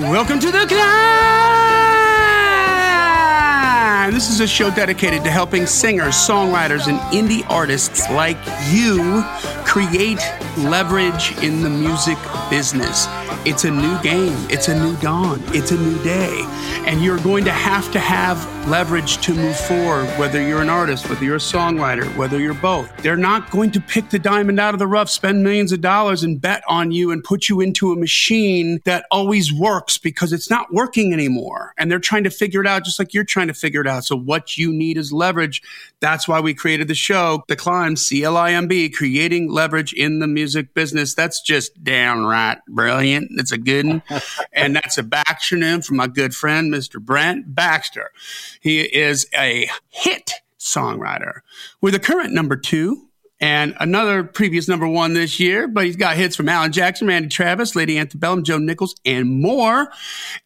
Welcome to the climb. This is a show dedicated to helping singers, songwriters, and indie artists like you create leverage in the music business. It's a new game. It's a new dawn. It's a new day. And you're going to have to have leverage to move forward, whether you're an artist, whether you're a songwriter, whether you're both. They're not going to pick the diamond out of the rough, spend millions of dollars and bet on you and put you into a machine that always works because it's not working anymore. And they're trying to figure it out just like you're trying to figure it out. So what you need is leverage. That's why we created the show, The Climb, C-L-I-M-B, creating leverage in the music business. That's just downright brilliant. It's a good one. and that's a backronym from my good friend, Mr. Brent Baxter. He is a hit songwriter with a current number two and another previous number one this year, but he's got hits from Alan Jackson, Randy Travis, Lady Antebellum, Joe Nichols, and more.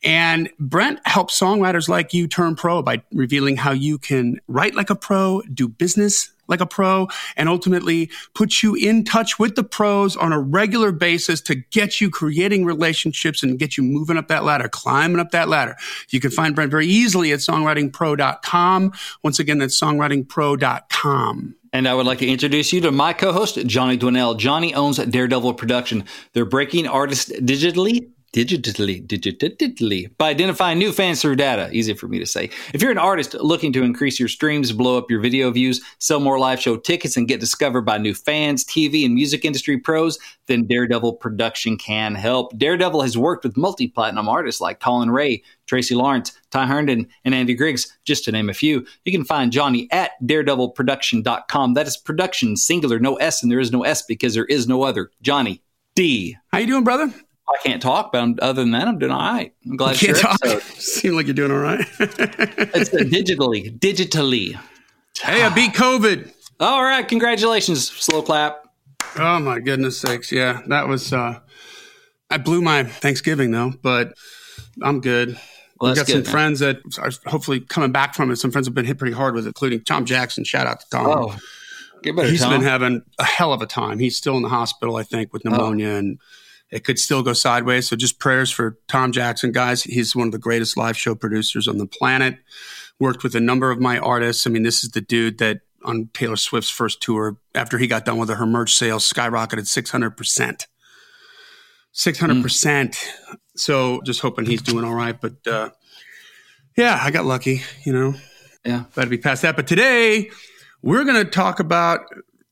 And Brent helps songwriters like you turn pro by revealing how you can write like a pro, do business like a pro and ultimately put you in touch with the pros on a regular basis to get you creating relationships and get you moving up that ladder, climbing up that ladder. You can find Brent very easily at songwritingpro.com. Once again, that's songwritingpro.com. And I would like to introduce you to my co-host, Johnny Dwinell. Johnny owns Daredevil Production. They're breaking artists digitally digitally, digitally by identifying new fans through data. Easy for me to say. If you're an artist looking to increase your streams, blow up your video views, sell more live show tickets, and get discovered by new fans, TV, and music industry pros, then Daredevil Production can help. Daredevil has worked with multi platinum artists like Collin Raye, Tracy Lawrence, Ty Herndon, and Andy Griggs, just to name a few. You can find Johnny at daredevilproduction.com. That is production singular, no S, and there is no S because there is no other. Johnny D. How you doing, brother? I can't talk, but I'm, other than that, I'm doing all right. I'm glad you can't talk. Seem like you're doing all right. it's digitally, digitally. Hey, I beat COVID. All right, congratulations. Slow clap. Oh my goodness sakes! Yeah, that was. uh I blew my Thanksgiving though, but I'm good. Well, We've got good, some man. friends that are hopefully coming back from it. Some friends have been hit pretty hard with it, including Tom Jackson. Shout out to Tom. Oh, get better, He's Tom. been having a hell of a time. He's still in the hospital, I think, with pneumonia, and it could still go sideways. So just prayers for Tom Jackson, guys. He's one of the greatest live show producers on the planet. Worked with a number of my artists. I mean, this is the dude that on Taylor Swift's first tour, after he got done with her, her merch sales skyrocketed 600%. 600%. So just hoping he's doing all right. But uh, yeah, I got lucky, you know. Yeah. Glad to be past that. But today, we're going to talk about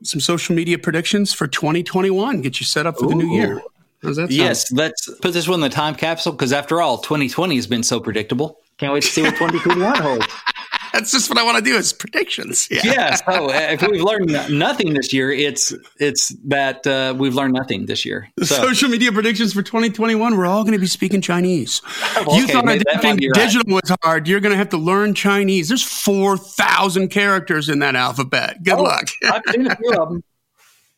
some social media predictions for 2021. Get you set up for the new year. How's that sound? Yes, let's put this one in the time capsule because after all, 2020 has been so predictable. Can't wait to see what 2021 holds. That's just what I want to do is predictions. Yeah. yeah. So uh, if we've learned nothing this year, it's it's that uh, we've learned nothing this year. So Social media predictions for 2021. We're all going to be speaking Chinese. Well, you okay, thought maybe that might adapting be right. digital was hard. You're going to have to learn Chinese. There's 4,000 characters in that alphabet. Good Oh, luck. I've seen a few of them.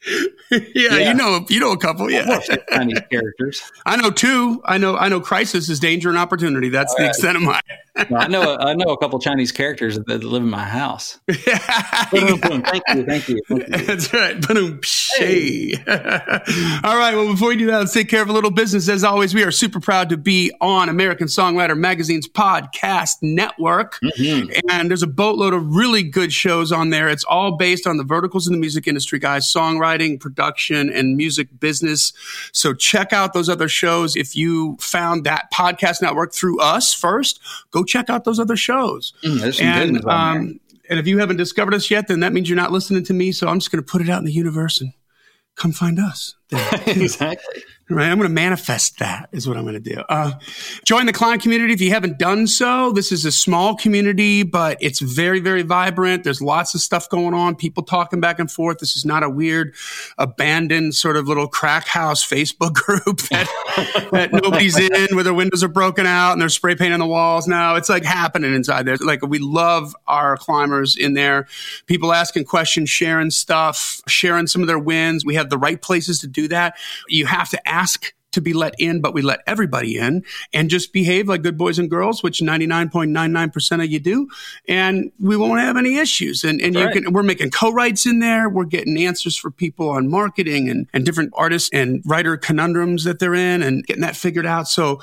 Yeah, yeah. you know, you know a couple. Yeah, Chinese characters. I know two. I know, I know. Crisis is danger and opportunity. That's the right. extent of my. No, I know I know a couple Chinese characters that live in my house. Yeah. Boom, boom. Thank you, thank you. Thank you. That's right. Boom, pshay. All right. Well, before we do that, let's take care of a little business. As always, we are super proud to be on American Songwriter Magazine's podcast network. Mhm. And there's a boatload of really good shows on there. It's all based on the verticals in the music industry, guys songwriting, production, and music business. So check out those other shows. If you found that podcast network through us first, go check out those other shows. Mm, there's some good And, there. um, and if you haven't discovered us yet, then that means you're not listening to me. So I'm just going to put it out in the universe and come find us. Exactly. Right, I'm going to manifest that is what I'm going to do. Uh, join the climb community if you haven't done so. This is a small community, but it's very, very vibrant. There's lots of stuff going on. People talking back and forth. This is not a weird, abandoned sort of little crack house Facebook group that, that nobody's in, where their windows are broken out and there's spray paint on the walls. Now it's like happening inside there. Like we love our climbers in there. People asking questions, sharing stuff, sharing some of their wins. We have the right places to do that. You have to ask to be let in, but we let everybody in and just behave like good boys and girls, which 99.99% of you do. And we won't have any issues. And, and you Right. can, we're making co-writes in there. We're getting answers for people on marketing and, and different artists and writer conundrums that they're in and getting that figured out. So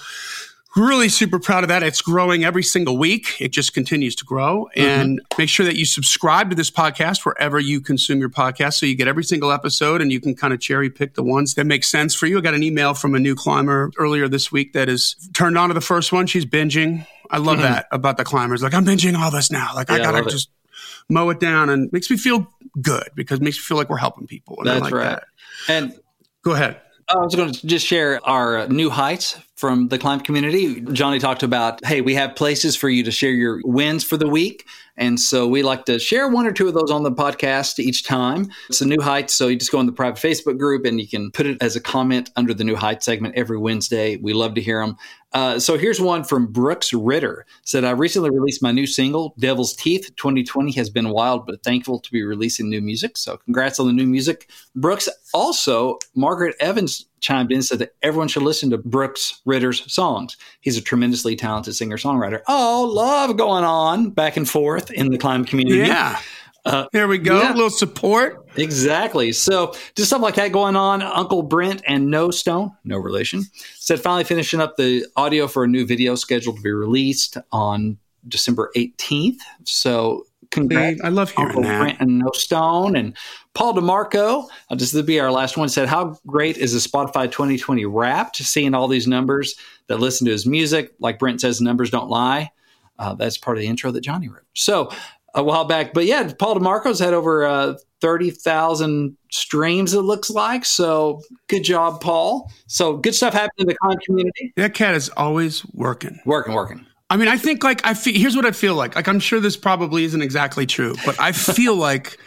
really super proud of that. It's growing every single week. It just continues to grow. Mm-hmm. And make sure that you subscribe to this podcast wherever you consume your podcast so you get every single episode and you can kind of cherry pick the ones that make sense for you. I got an email from a new climber earlier this week that is turned on to the first one. She's binging. I love mm-hmm. that about the climbers. Like, I'm binging all this now. Like, yeah, I gotta just it. mow it down and makes me feel good because it makes me feel like we're helping people. And That's like right. That. And go ahead. I was going to just share our new heights from the climb community. Johnny talked about, hey, we have places for you to share your wins for the week. And so we like to share one or two of those on the podcast each time. It's a new height. So you just go in the private Facebook group and you can put it as a comment under the new height segment every Wednesday. We love to hear them. Uh, so here's one from Brooks Ritter. Said, I recently released my new single, Devil's Teeth. 2020 has been wild, but thankful to be releasing new music. So congrats on the new music. Brooks, also, Margaret Evans chimed in and said that everyone should listen to Brooks Ritter's songs. He's a tremendously talented singer songwriter. Oh, love going on back and forth in the climb community. Yeah. Uh, there we go. Yeah. A little support. Exactly. So just stuff like that going on. Uncle Brent and No Stone, no relation, said finally finishing up the audio for a new video scheduled to be released on December 18th. So congrats. I love hearing Uncle that. Brent and No Stone and Paul DeMarco. Uh, this be our last one. Said how great is the Spotify 2020 Wrapped? Seeing all these numbers that listen to his music, like Brent says, numbers don't lie. Uh, that's part of the intro that Johnny wrote. So a while back. But yeah, Paul DeMarco's had over uh, 30,000 streams, it looks like. So good job, Paul. So good stuff happening in the con community. That cat is always working. Working, working. I mean, I think like I feel, here's what I feel like. Like, I'm sure this probably isn't exactly true, but I feel like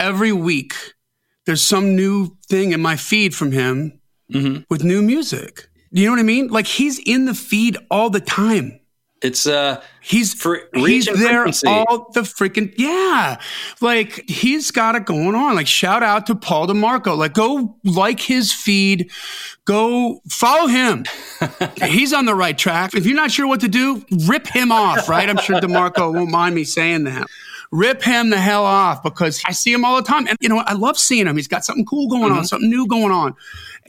every week there's some new thing in my feed from him mm-hmm. with new music. You know what I mean? Like he's in the feed all the time. It's uh he's for he's there frequency. all the freaking yeah. Like he's got it going on. Like shout out to Paul DeMarco. Like go like his feed, go follow him. he's on the right track. If you're not sure what to do, rip him off, right? I'm sure DeMarco won't mind me saying that rip him the hell off because I see him all the time. And you know, I love seeing him. He's got something cool going mm-hmm. on, something new going on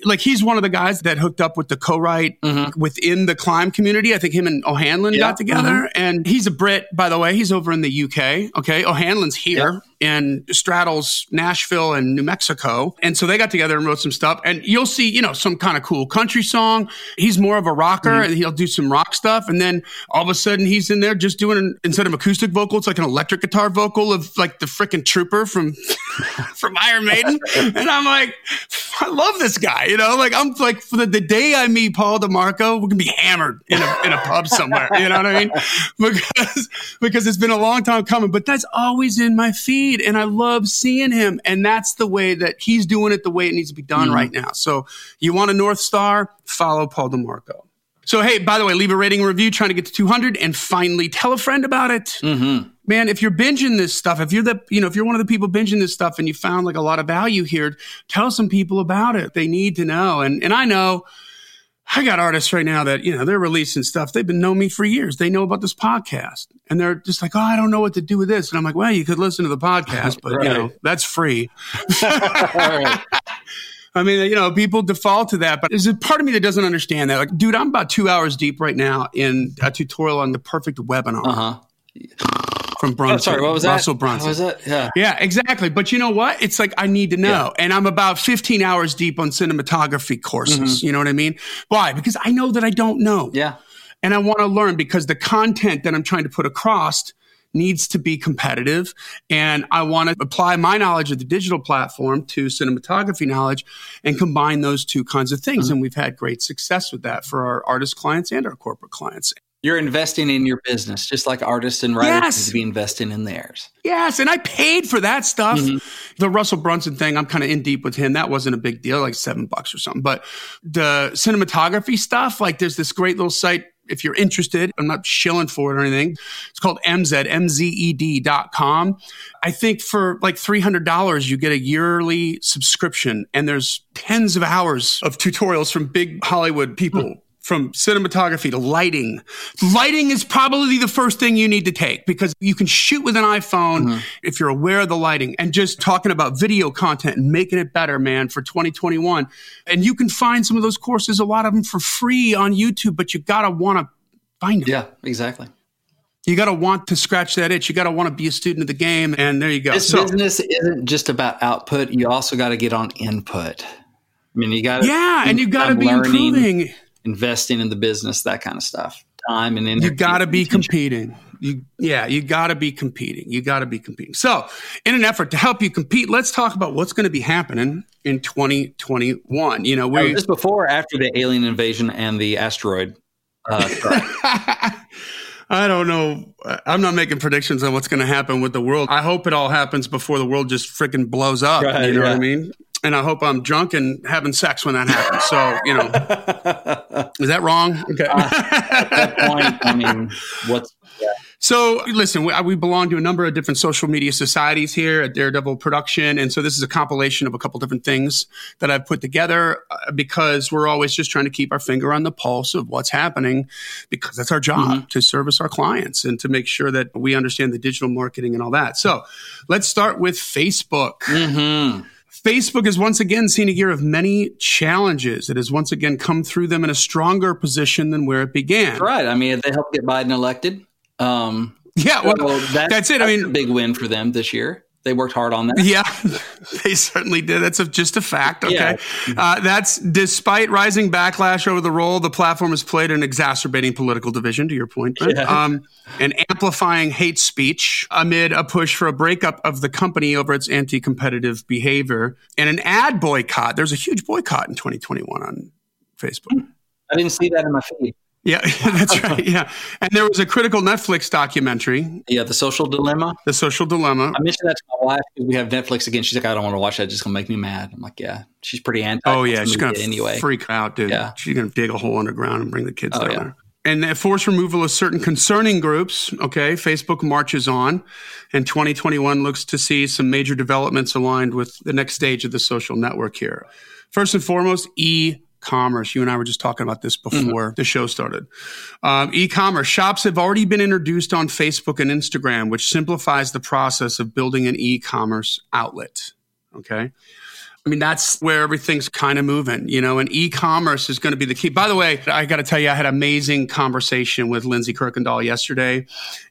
like he's one of the guys that hooked up with the co-write mm-hmm. within the climb community. I think him and O'Hanlon yeah. got together, mm-hmm. and he's a Brit, by the way. He's over in the UK. Okay, O'Hanlon's here and straddles Nashville and New Mexico, and so they got together and wrote some stuff. And you'll see, you know, some kind of cool country song. He's more of a rocker, mm-hmm. and he'll do some rock stuff. And then all of a sudden, he's in there just doing an, instead of acoustic vocal, it's like an electric guitar vocal of like the freaking Trooper from from Iron Maiden. and I'm like, I love this guy. You know, like I'm like for the, the day I meet Paul DeMarco, we're gonna be hammered in a in a pub somewhere. You know what I mean? Because because it's been a long time coming. But that's always in my feed, and I love seeing him. And that's the way that he's doing it, the way it needs to be done mm-hmm. right now. So you want a North Star? Follow Paul DeMarco. So, hey, by the way, leave a rating and review, trying to get to 200 and finally tell a friend about it. Mm-hmm. Man, if you're binging this stuff, if you're the, you know, if you're one of the people binging this stuff and you found like a lot of value here, tell some people about it. They need to know. And, and I know I got artists right now that, you know, they're releasing stuff. They've been knowing me for years. They know about this podcast and they're just like, Oh, I don't know what to do with this. And I'm like, well, you could listen to the podcast, but right. you know, that's free. I mean, you know, people default to that, but there's a part of me that doesn't understand that. Like, dude, I'm about two hours deep right now in a tutorial on the perfect webinar. Uh-huh. From Brunson. Oh, sorry, what was that? Russell? Brunson. What was that? Yeah. Yeah, exactly. But you know what? It's like I need to know. Yeah. And I'm about 15 hours deep on cinematography courses. Mm-hmm. You know what I mean? Why? Because I know that I don't know. Yeah. And I want to learn because the content that I'm trying to put across needs to be competitive. And I want to apply my knowledge of the digital platform to cinematography knowledge and combine those two kinds of things. Mm-hmm. And we've had great success with that for our artist clients and our corporate clients. You're investing in your business, just like artists and writers yes. need to be investing in theirs. Yes, and I paid for that stuff. Mm-hmm. The Russell Brunson thing, I'm kind of in deep with him. That wasn't a big deal, like seven bucks or something. But the cinematography stuff, like there's this great little site if you're interested, I'm not shilling for it or anything. It's called MZ, M-Z-E-D.com. I think for like $300, you get a yearly subscription and there's tens of hours of tutorials from big Hollywood people from cinematography to lighting. Lighting is probably the first thing you need to take because you can shoot with an iPhone mm-hmm. if you're aware of the lighting and just talking about video content and making it better, man, for 2021. And you can find some of those courses, a lot of them for free on YouTube, but you gotta want to Find them. Yeah, exactly. You got to want to scratch that itch. You got to want to be a student of the game. And there you go. This So- business isn't just about output. You also got to get on input. I mean, you got to yeah, and you got to be learning. improving. Investing in the business, that kind of stuff. Time and energy. You got to be competing. You, yeah, you got to be competing. You got to be competing. So, in an effort to help you compete, let's talk about what's going to be happening in 2021. You know, we this before or after the alien invasion and the asteroid. Uh. I don't know. I'm not making predictions on what's going to happen with the world. I hope it all happens before the world just freaking blows up. Right, you know what I mean? And I hope I'm drunk and having sex when that happens. So, you know, is that wrong? Okay. At that point, I mean, what's So, listen, we, we belong to a number of different social media societies here at Daredevil Production. And so, this is a compilation of a couple different things that I've put together uh, because we're always just trying to keep our finger on the pulse of what's happening because that's our job to service our clients and to make sure that we understand the digital marketing and all that. So, let's start with Facebook. Mhm. Facebook has once again seen a year of many challenges. It has once again come through them in a stronger position than where it began. right? I mean, they helped get Biden elected. Um, Yeah, well, so that's it. I mean, a big win for them this year. They worked hard on that. Yeah, they certainly did. That's a, just a fact. Okay. Yeah. Uh, that's despite rising backlash over the role the platform has played in exacerbating political division, to your point, Yeah. um, and amplifying hate speech amid a push for a breakup of the company over its anti competitive behavior and an ad boycott. There's a huge boycott in 2021 on Facebook. I didn't see that in my feed. Yeah, that's right. Yeah. And there was a critical Netflix documentary, Yeah, the social dilemma. The Social Dilemma. I mentioned that to my wife because we have Netflix again. She's like, I don't want to watch that. It's just gonna make me mad. I'm like, yeah. She's pretty anti. Oh yeah, she's gonna media anyway. freak out, dude. Yeah. She's gonna dig a hole underground and bring the kids Oh, down yeah. there. And the forced removal of certain concerning groups. Okay, Facebook marches on, and 2021 looks to see some major developments aligned with the next stage of the social network here. First and foremost, e commerce. You and I were just talking about this before the show started. Um, e commerce shops have already been introduced on Facebook and Instagram, which simplifies the process of building an e commerce outlet. Okay. I mean, that's where everything's kind of moving, you know, and e-commerce is going to be the key. By the way, I got to tell you, I had an amazing conversation with Lindsay Kirkendall yesterday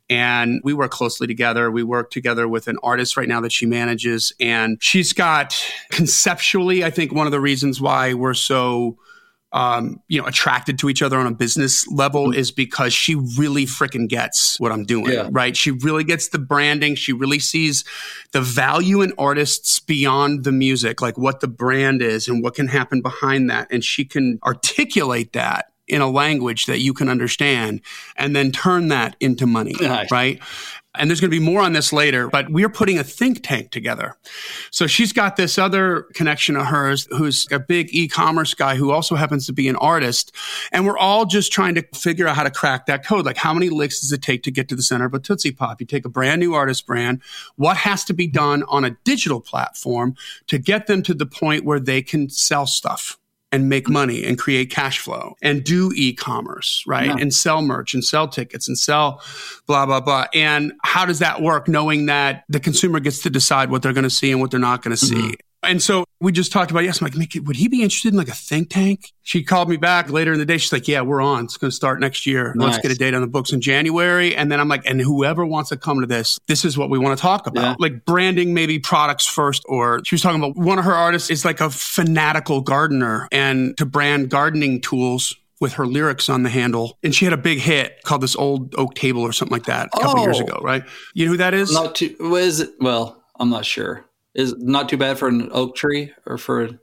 and we work closely together. We work together with an artist right now that she manages and she's got conceptually, I think one of the reasons why we're so um, you know, attracted to each other on a business level is because she really freaking gets what I'm doing, Yeah. right? She really gets the branding. She really sees the value in artists beyond the music, like what the brand is and what can happen behind that. And she can articulate that in a language that you can understand and then turn that into money, Nice. right? And there's going to be more on this later, but we're putting a think tank together. So she's got this other connection of hers who's a big e-commerce guy who also happens to be an artist. And we're all just trying to figure out how to crack that code. Like how many licks does it take to get to the center of a Tootsie Pop? You take a brand new artist brand. What has to be done on a digital platform to get them to the point where they can sell stuff? And make money and create cash flow and do e-commerce, right? Yeah. And sell merch and sell tickets and sell blah, blah, blah. And how does that work knowing that the consumer gets to decide what they're going to see and what they're not going to see? Mm-hmm. And so we just talked about, yes, I'm like, Mickey, would he be interested in like a think tank? She called me back later in the day. She's like, yeah, we're on. It's going to start next year. Let's get a date on the books in January. And then I'm like, and whoever wants to come to this, this is what we want to talk about. Yeah. Like branding, maybe products first. Or she was talking about one of her artists is like a fanatical gardener and to brand gardening tools with her lyrics on the handle. And she had a big hit called this old oak table or something like that a couple years Oh. ago, right? You know who that is? Not too. Is it? Well, I'm not sure. Is not too bad for an oak tree or for?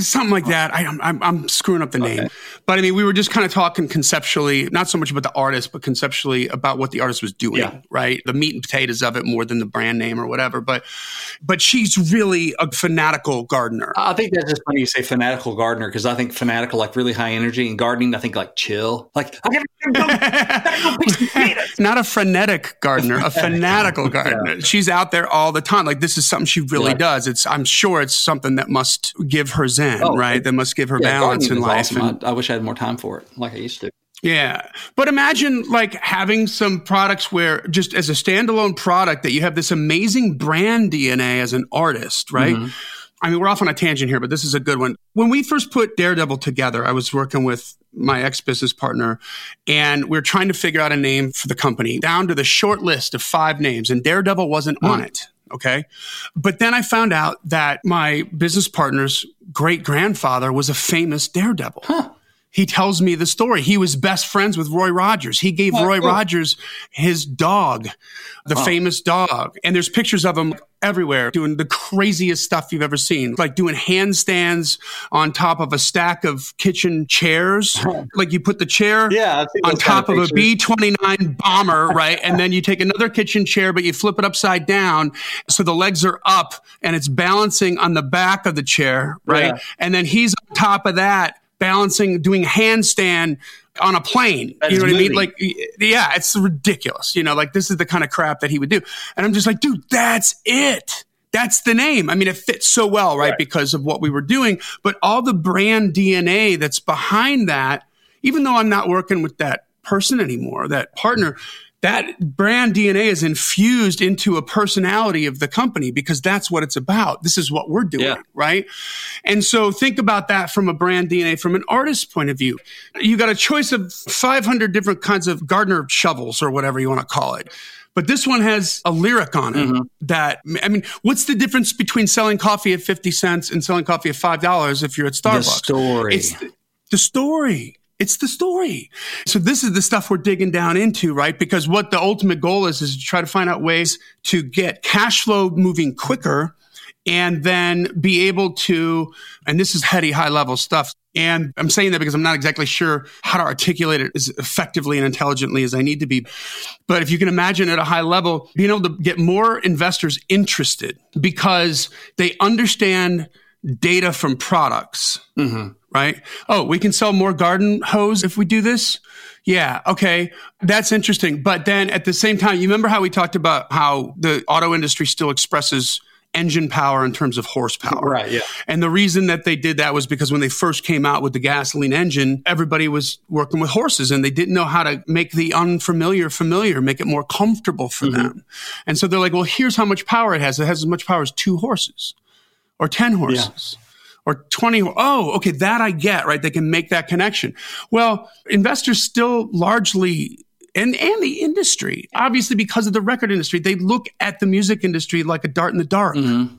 Something like that. I, I'm, I'm, I'm screwing up the name. Okay. But I mean, we were just kind of talking conceptually, not so much about the artist, but conceptually about what the artist was doing, Yeah. right? The meat and potatoes of it more than the brand name or whatever. But, but she's really a fanatical gardener. I think that's just funny you say fanatical gardener because I think fanatical like really high energy and gardening I think like chill. Like I gotta go, gotta go pick not a frenetic gardener, a fanatical gardener. She's out there all the time. Like this is something she really Yeah. does. It's I'm sure it's something that must give her zen, Oh, right? it- That must give her Yeah, balance in life. awesome. And- I, I wish I had more time for it like I used to. yeah. But imagine like having some products where just as a standalone product that you have this amazing brand DNA as an artist, right? Mhm. I mean, we're off on a tangent here, but this is a good one. When we first put Daredevil together, I was working with my ex business partner, and we are trying to figure out a name for the company down to the short list of five names, and Daredevil wasn't mm. on it. Okay. But then I found out that my business partner's great grandfather was a famous daredevil. Huh he tells me the story. He was best friends with Roy Rogers. He gave oh, Roy cool. Rogers his dog, the oh. famous dog. And there's pictures of him everywhere doing the craziest stuff you've ever seen, like doing handstands on top of a stack of kitchen chairs. like you put the chair yeah, on top of, of a B 29 bomber, right? and then you take another kitchen chair, but you flip it upside down. So the legs are up and it's balancing on the back of the chair, right? Yeah. And then he's on top of that balancing, doing handstand on a plane. you know what I mean? Like, yeah, it's ridiculous. You know, like this is the kind of crap that he would do. And I'm just like, dude, that's it. That's the name. I mean, it fits so well, right? right? Because of what we were doing, but all the brand DNA that's behind that, even though I'm not working with that person anymore, that partner, that brand DNA is infused into a personality of the company because that's what it's about. This is what we're doing, yeah. right? And so think about that from a brand DNA, from an artist's point of view. You got a choice of 500 different kinds of gardener shovels or whatever you want to call it. But this one has a lyric on it mm-hmm. that, I mean, what's the difference between selling coffee at 50 cents and selling coffee at $5 if you're at Starbucks? The story. It's the story. It's the story. So this is the stuff we're digging down into, right? Because what the ultimate goal is, is to try to find out ways to get cash flow moving quicker and then be able to, and this is heady, high level stuff. And I'm saying that because I'm not exactly sure how to articulate it as effectively and intelligently as I need to be. But if you can imagine at a high level, being able to get more investors interested because they understand data from products. Mm-hmm right? Oh, we can sell more garden hose if we do this. Yeah. Okay. That's interesting. But then at the same time, you remember how we talked about how the auto industry still expresses engine power in terms of horsepower. Right. Yeah. And the reason that they did that was because when they first came out with the gasoline engine, everybody was working with horses and they didn't know how to make the unfamiliar familiar, make it more comfortable for mm-hmm. them. And so they're like, well, here's how much power it has. It has as much power as two horses or 10 horses. Yeah or 20 oh okay that i get right they can make that connection well investors still largely and and the industry obviously because of the record industry they look at the music industry like a dart in the dark mm-hmm.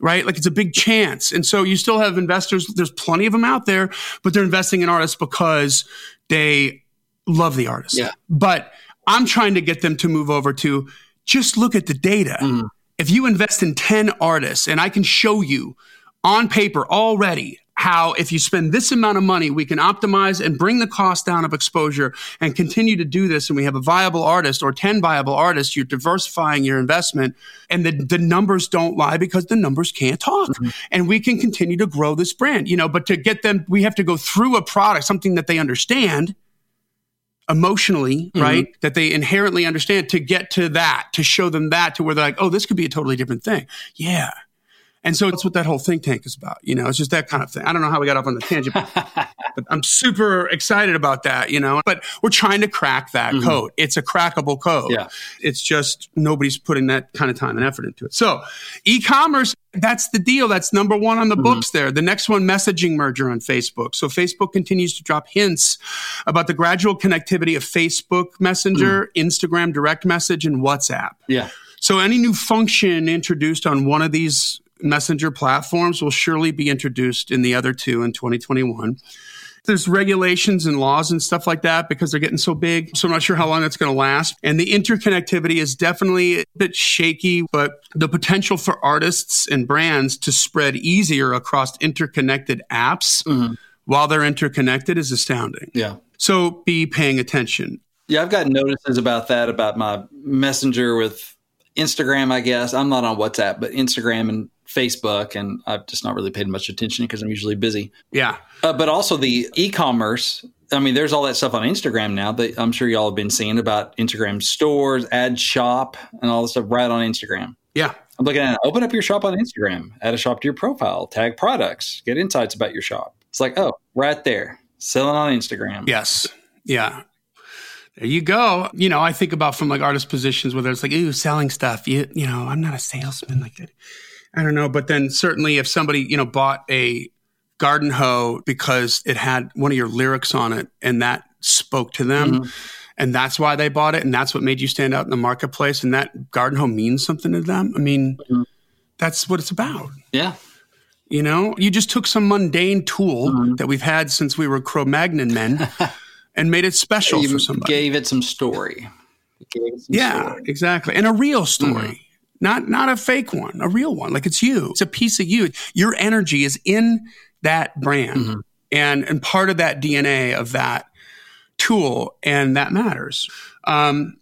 right like it's a big chance and so you still have investors there's plenty of them out there but they're investing in artists because they love the artist yeah. but i'm trying to get them to move over to just look at the data mm-hmm. if you invest in 10 artists and i can show you on paper already how if you spend this amount of money, we can optimize and bring the cost down of exposure and continue to do this. And we have a viable artist or 10 viable artists. You're diversifying your investment and the, the numbers don't lie because the numbers can't talk. Mm-hmm. And we can continue to grow this brand, you know, but to get them, we have to go through a product, something that they understand emotionally, mm-hmm. right? That they inherently understand to get to that, to show them that to where they're like, oh, this could be a totally different thing. Yeah. And so that's what that whole think tank is about. You know, it's just that kind of thing. I don't know how we got off on the tangent, but I'm super excited about that, you know, but we're trying to crack that mm-hmm. code. It's a crackable code. Yeah. It's just nobody's putting that kind of time and effort into it. So e-commerce, that's the deal. That's number one on the mm-hmm. books there. The next one, messaging merger on Facebook. So Facebook continues to drop hints about the gradual connectivity of Facebook Messenger, mm. Instagram direct message, and WhatsApp. Yeah. So any new function introduced on one of these messenger platforms will surely be introduced in the other two in 2021. There's regulations and laws and stuff like that because they're getting so big. So I'm not sure how long that's going to last. And the interconnectivity is definitely a bit shaky, but the potential for artists and brands to spread easier across interconnected apps mm-hmm. while they're interconnected is astounding. Yeah. So be paying attention. Yeah, I've got notices about that about my messenger with Instagram, I guess. I'm not on WhatsApp, but Instagram and Facebook, and I've just not really paid much attention because I'm usually busy. Yeah. Uh, but also the e commerce. I mean, there's all that stuff on Instagram now that I'm sure y'all have been seeing about Instagram stores, ad shop, and all this stuff right on Instagram. Yeah. I'm looking at it. Open up your shop on Instagram, add a shop to your profile, tag products, get insights about your shop. It's like, oh, right there, selling on Instagram. Yes. Yeah. There you go. You know, I think about from like artist positions whether it's like, ooh, selling stuff. You, you know, I'm not a salesman. Like, I don't know, but then certainly if somebody, you know, bought a garden hoe because it had one of your lyrics on it and that spoke to them mm-hmm. and that's why they bought it and that's what made you stand out in the marketplace and that garden hoe means something to them. I mean, mm-hmm. that's what it's about. Yeah. You know, you just took some mundane tool mm-hmm. that we've had since we were Cro-Magnon men and made it special you for somebody. Gave it some story. It some yeah, story. exactly. And a real story. Not not a fake one, a real one. Like it's you. It's a piece of you. Your energy is in that brand, mm-hmm. and and part of that DNA of that tool, and that matters. Um,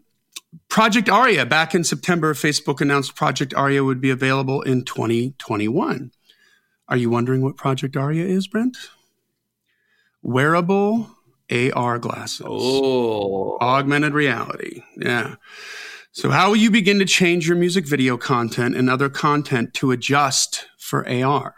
Project Aria back in September, Facebook announced Project Aria would be available in 2021. Are you wondering what Project Aria is, Brent? Wearable AR glasses. Oh. Augmented reality. Yeah. So, how will you begin to change your music video content and other content to adjust for AR?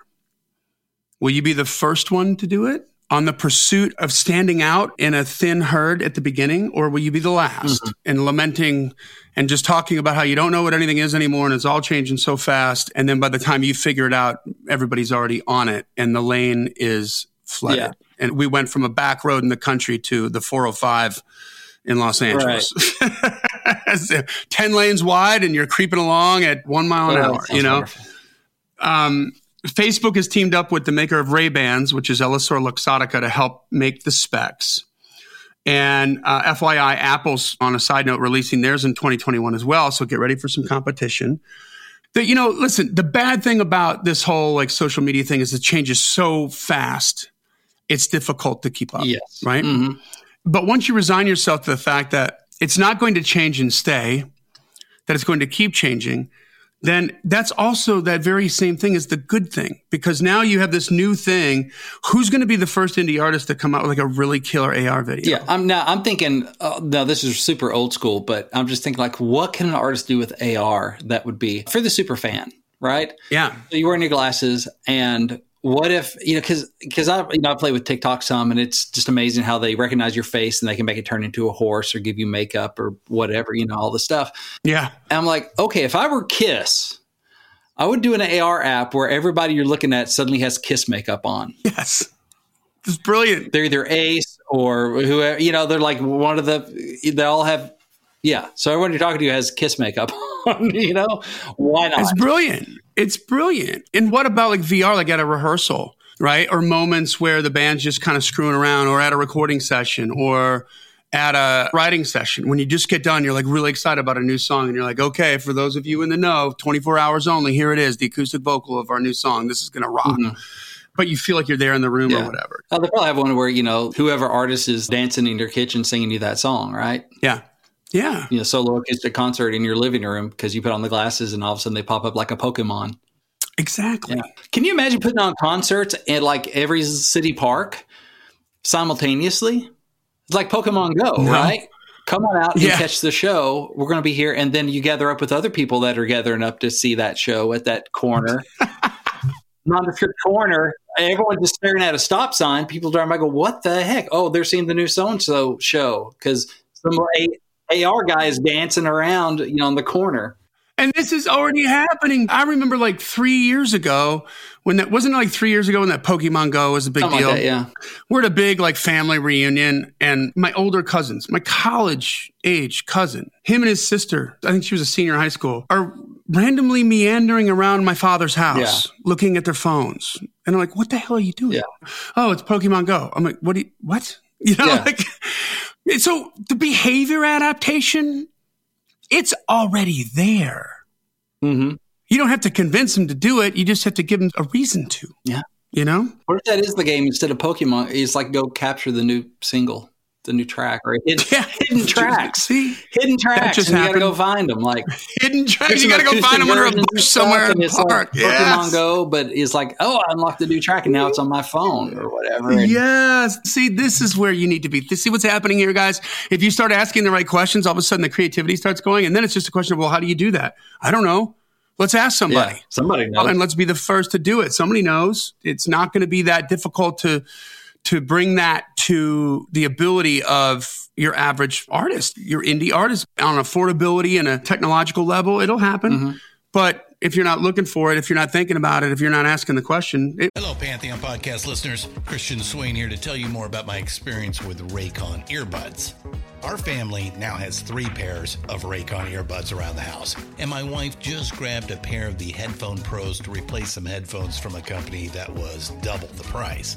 Will you be the first one to do it on the pursuit of standing out in a thin herd at the beginning, or will you be the last mm-hmm. and lamenting and just talking about how you don't know what anything is anymore and it's all changing so fast? And then by the time you figure it out, everybody's already on it and the lane is flooded. Yeah. And we went from a back road in the country to the 405 in Los Angeles. Right. 10 lanes wide and you're creeping along at one mile an oh, hour, you know? Um, Facebook has teamed up with the maker of Ray-Bans, which is Essilor Luxottica, to help make the specs. And uh, FYI, Apple's on a side note releasing theirs in 2021 as well. So get ready for some competition. That you know, listen, the bad thing about this whole like social media thing is it changes so fast. It's difficult to keep up. Yes. Right. Mm-hmm. But once you resign yourself to the fact that it's not going to change and stay, that it's going to keep changing, then that's also that very same thing is the good thing because now you have this new thing. Who's going to be the first indie artist to come out with like a really killer AR video? Yeah, I'm now I'm thinking. Uh, now this is super old school, but I'm just thinking like, what can an artist do with AR that would be for the super fan, right? Yeah, so you wear your glasses and what if you know because because I you know I play with TikTok some and it's just amazing how they recognize your face and they can make it turn into a horse or give you makeup or whatever you know all the stuff. Yeah, and I'm like, okay, if I were Kiss, I would do an AR app where everybody you're looking at suddenly has Kiss makeup on. Yes, it's brilliant. They're either Ace or whoever you know. They're like one of the. They all have. Yeah, so everyone you're talking to has Kiss makeup on. You know, why not? It's brilliant. It's brilliant. And what about like VR, like at a rehearsal, right? Or moments where the band's just kind of screwing around or at a recording session or at a writing session when you just get done you're like really excited about a new song and you're like okay for those of you in the know 24 hours only here it is the acoustic vocal of our new song this is going to rock mm-hmm. but you feel like you're there in the room yeah. or whatever oh, they probably have one where you know whoever artist is dancing in your kitchen singing you that song right yeah yeah. You know, solo acoustic concert in your living room because you put on the glasses and all of a sudden they pop up like a Pokemon. Exactly. Yeah. Can you imagine putting on concerts at like every city park simultaneously? It's like Pokemon Go, no. right? Come on out and yeah. catch the show. We're going to be here. And then you gather up with other people that are gathering up to see that show at that corner. Nondescript corner. Everyone's just staring at a stop sign. People driving by go, What the heck? Oh, they're seeing the new so and so show because some AR guy is dancing around, you know, in the corner. And this is already happening. I remember like three years ago when that wasn't like three years ago when that Pokemon Go was a big Something deal. Like that, yeah. We're at a big like family reunion and my older cousins, my college age cousin, him and his sister, I think she was a senior in high school, are randomly meandering around my father's house yeah. looking at their phones. And I'm like, what the hell are you doing? Yeah. Oh, it's Pokemon Go. I'm like, what do you, what? You know, yeah. like so the behavior adaptation, it's already there. Mm-hmm. You don't have to convince them to do it. You just have to give them a reason to. Yeah. You know? What if that is the game instead of Pokemon? It's like go capture the new single the new track or hidden, yeah, hidden tracks. See, hidden tracks. Just and you got to go find them. Like hidden tracks. You got to go find them under a bush somewhere in the park. Like yes. Pokemon Go, but it's like, oh, I unlocked the new track and now it's on my phone or whatever. And yes. See, this is where you need to be. See what's happening here, guys. If you start asking the right questions, all of a sudden the creativity starts going, and then it's just a question of, well, how do you do that? I don't know. Let's ask somebody. Yeah, somebody knows. And let's be the first to do it. Somebody knows. It's not going to be that difficult to to bring that to the ability of your average artist, your indie artist on affordability and a technological level. It'll happen. Mm-hmm. But if you're not looking for it, if you're not thinking about it, if you're not asking the question. It- Hello, Pantheon podcast listeners. Christian Swain here to tell you more about my experience with Raycon earbuds. Our family now has three pairs of Raycon earbuds around the house, and my wife just grabbed a pair of the Headphone Pros to replace some headphones from a company that was double the price.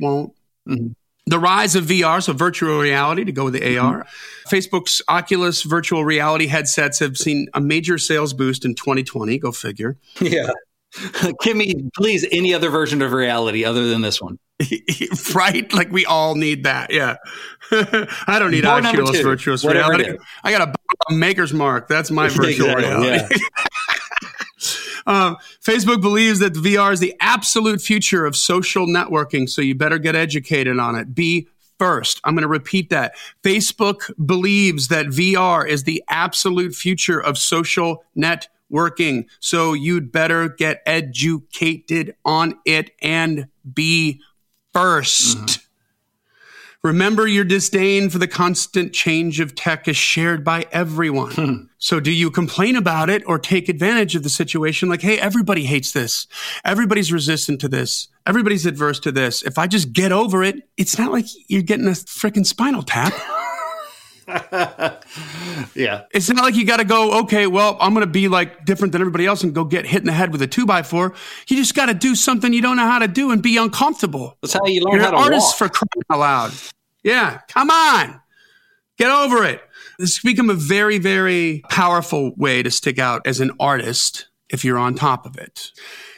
Won't. Mm-hmm. The rise of VR, so virtual reality to go with the AR. Mm-hmm. Facebook's Oculus virtual reality headsets have seen a major sales boost in 2020. Go figure. Yeah. Give me, please, any other version of reality other than this one. right? Like we all need that. Yeah. I don't need Oculus virtual reality. I got a maker's mark. That's my virtual Exactly, reality. Um, Facebook believes that VR is the absolute future of social networking, so you better get educated on it. Be first. I'm going to repeat that. Facebook believes that VR is the absolute future of social networking, so you'd better get educated on it and be 1st Remember, your disdain for the constant change of tech is shared by everyone. Hmm. So, do you complain about it or take advantage of the situation? Like, hey, everybody hates this. Everybody's resistant to this. Everybody's adverse to this. If I just get over it, it's not like you're getting a freaking spinal tap. Yeah. It's not like you got to go, okay, well, I'm going to be like different than everybody else and go get hit in the head with a two by four. You just got to do something you don't know how to do and be uncomfortable. That's how you learn You're how an to artist walk. for crying out loud. Yeah, come on. Get over it. This has become a very, very powerful way to stick out as an artist if you're on top of it.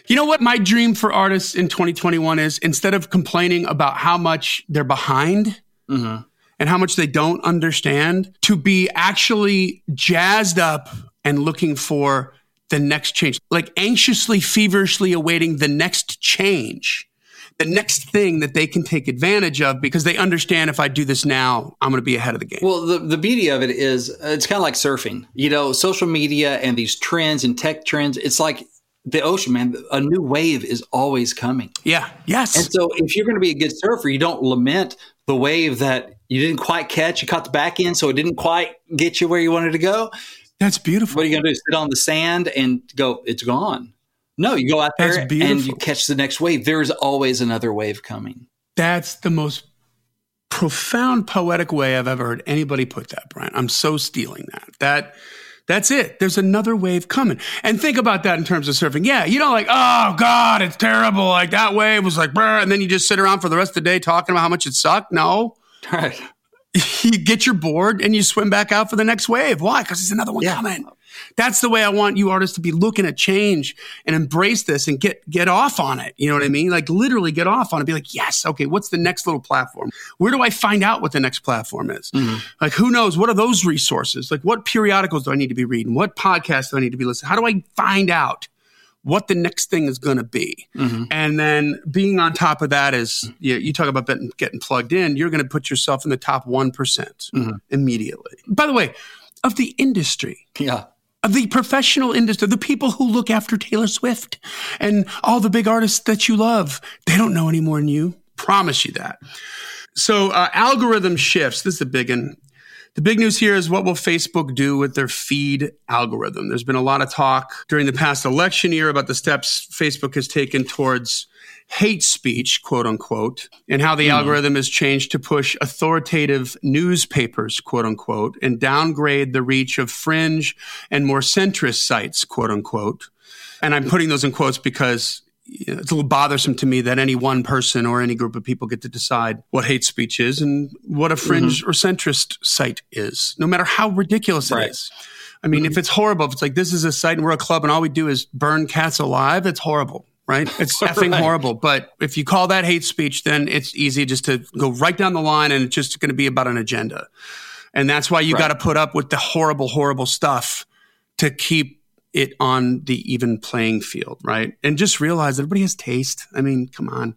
You know what my dream for artists in 2021 is? Instead of complaining about how much they're behind mm-hmm. And how much they don't understand, to be actually jazzed up and looking for the next change, like anxiously, feverishly awaiting the next change the next thing that they can take advantage of because they understand if I do this now, I'm going to be ahead of the game. Well, the, the beauty of it is uh, it's kind of like surfing. You know, social media and these trends and tech trends, it's like the ocean, man. A new wave is always coming. yeah. Yes. And so if you're going to be a good surfer, you don't lament the wave that you didn't quite catch. You caught the back end, so it didn't quite get you where you wanted to go. That's beautiful. What are you going to do? Sit on the sand and go, it's gone. No, you go out there and you catch the next wave. There's always another wave coming. That's the most profound poetic way I've ever heard anybody put that, Brian. I'm so stealing that. That that's it. There's another wave coming. And think about that in terms of surfing. Yeah, you don't like, oh God, it's terrible. Like that wave was like, brr, and then you just sit around for the rest of the day talking about how much it sucked. No. Right. you get your board and you swim back out for the next wave. Why? Because there's another one Yeah. coming. That's the way I want you artists to be looking at change and embrace this and get get off on it. You know what I mean? Like literally get off on it. Be like, yes, okay, what's the next little platform? Where do I find out what the next platform is? Mm-hmm. Like who knows? What are those resources? Like what periodicals do I need to be reading? What podcasts do I need to be listening? How do I find out? What the next thing is going to be. And then being on top of that is, you, you talk about getting, plugged in, you're going to put yourself in the top one immediately. By the way, of the industry, Yeah. of the professional industry, the people who look after Taylor Swift and all the big artists that you love, they don't know any more than you. Promise you that. So uh, algorithm shifts. This is the big one. The big news here is what will Facebook do with their feed algorithm? There's been a lot of talk during the past election year about the steps Facebook has taken towards hate speech, quote unquote, and how the mm. algorithm has changed to push authoritative newspapers, quote unquote, and downgrade the reach of fringe and more centrist sites, quote unquote. And I'm putting those in quotes because it's a little bothersome to me that any one person or any group of people get to decide what hate speech is and what a fringe mm-hmm. or centrist site is, no matter how ridiculous right. it is. I mean, mm-hmm. if it's horrible, if it's like this is a site and we're a club and all we do is burn cats alive, it's horrible, right? It's effing right. horrible. But if you call that hate speech, then it's easy just to go right down the line and it's just going to be about an agenda. And that's why you right. got to put up with the horrible, horrible stuff to keep it on the even playing field, right? And just realize everybody has taste. I mean, come on.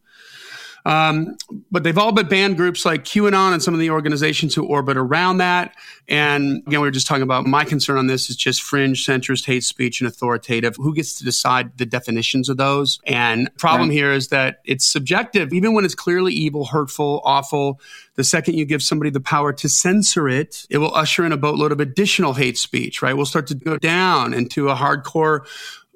Um, but they've all but banned groups like QAnon and some of the organizations who orbit around that. And again, we were just talking about my concern on this is just fringe, centrist, hate speech, and authoritative. Who gets to decide the definitions of those? And problem right. here is that it's subjective, even when it's clearly evil, hurtful, awful. The second you give somebody the power to censor it, it will usher in a boatload of additional hate speech, right? We'll start to go down into a hardcore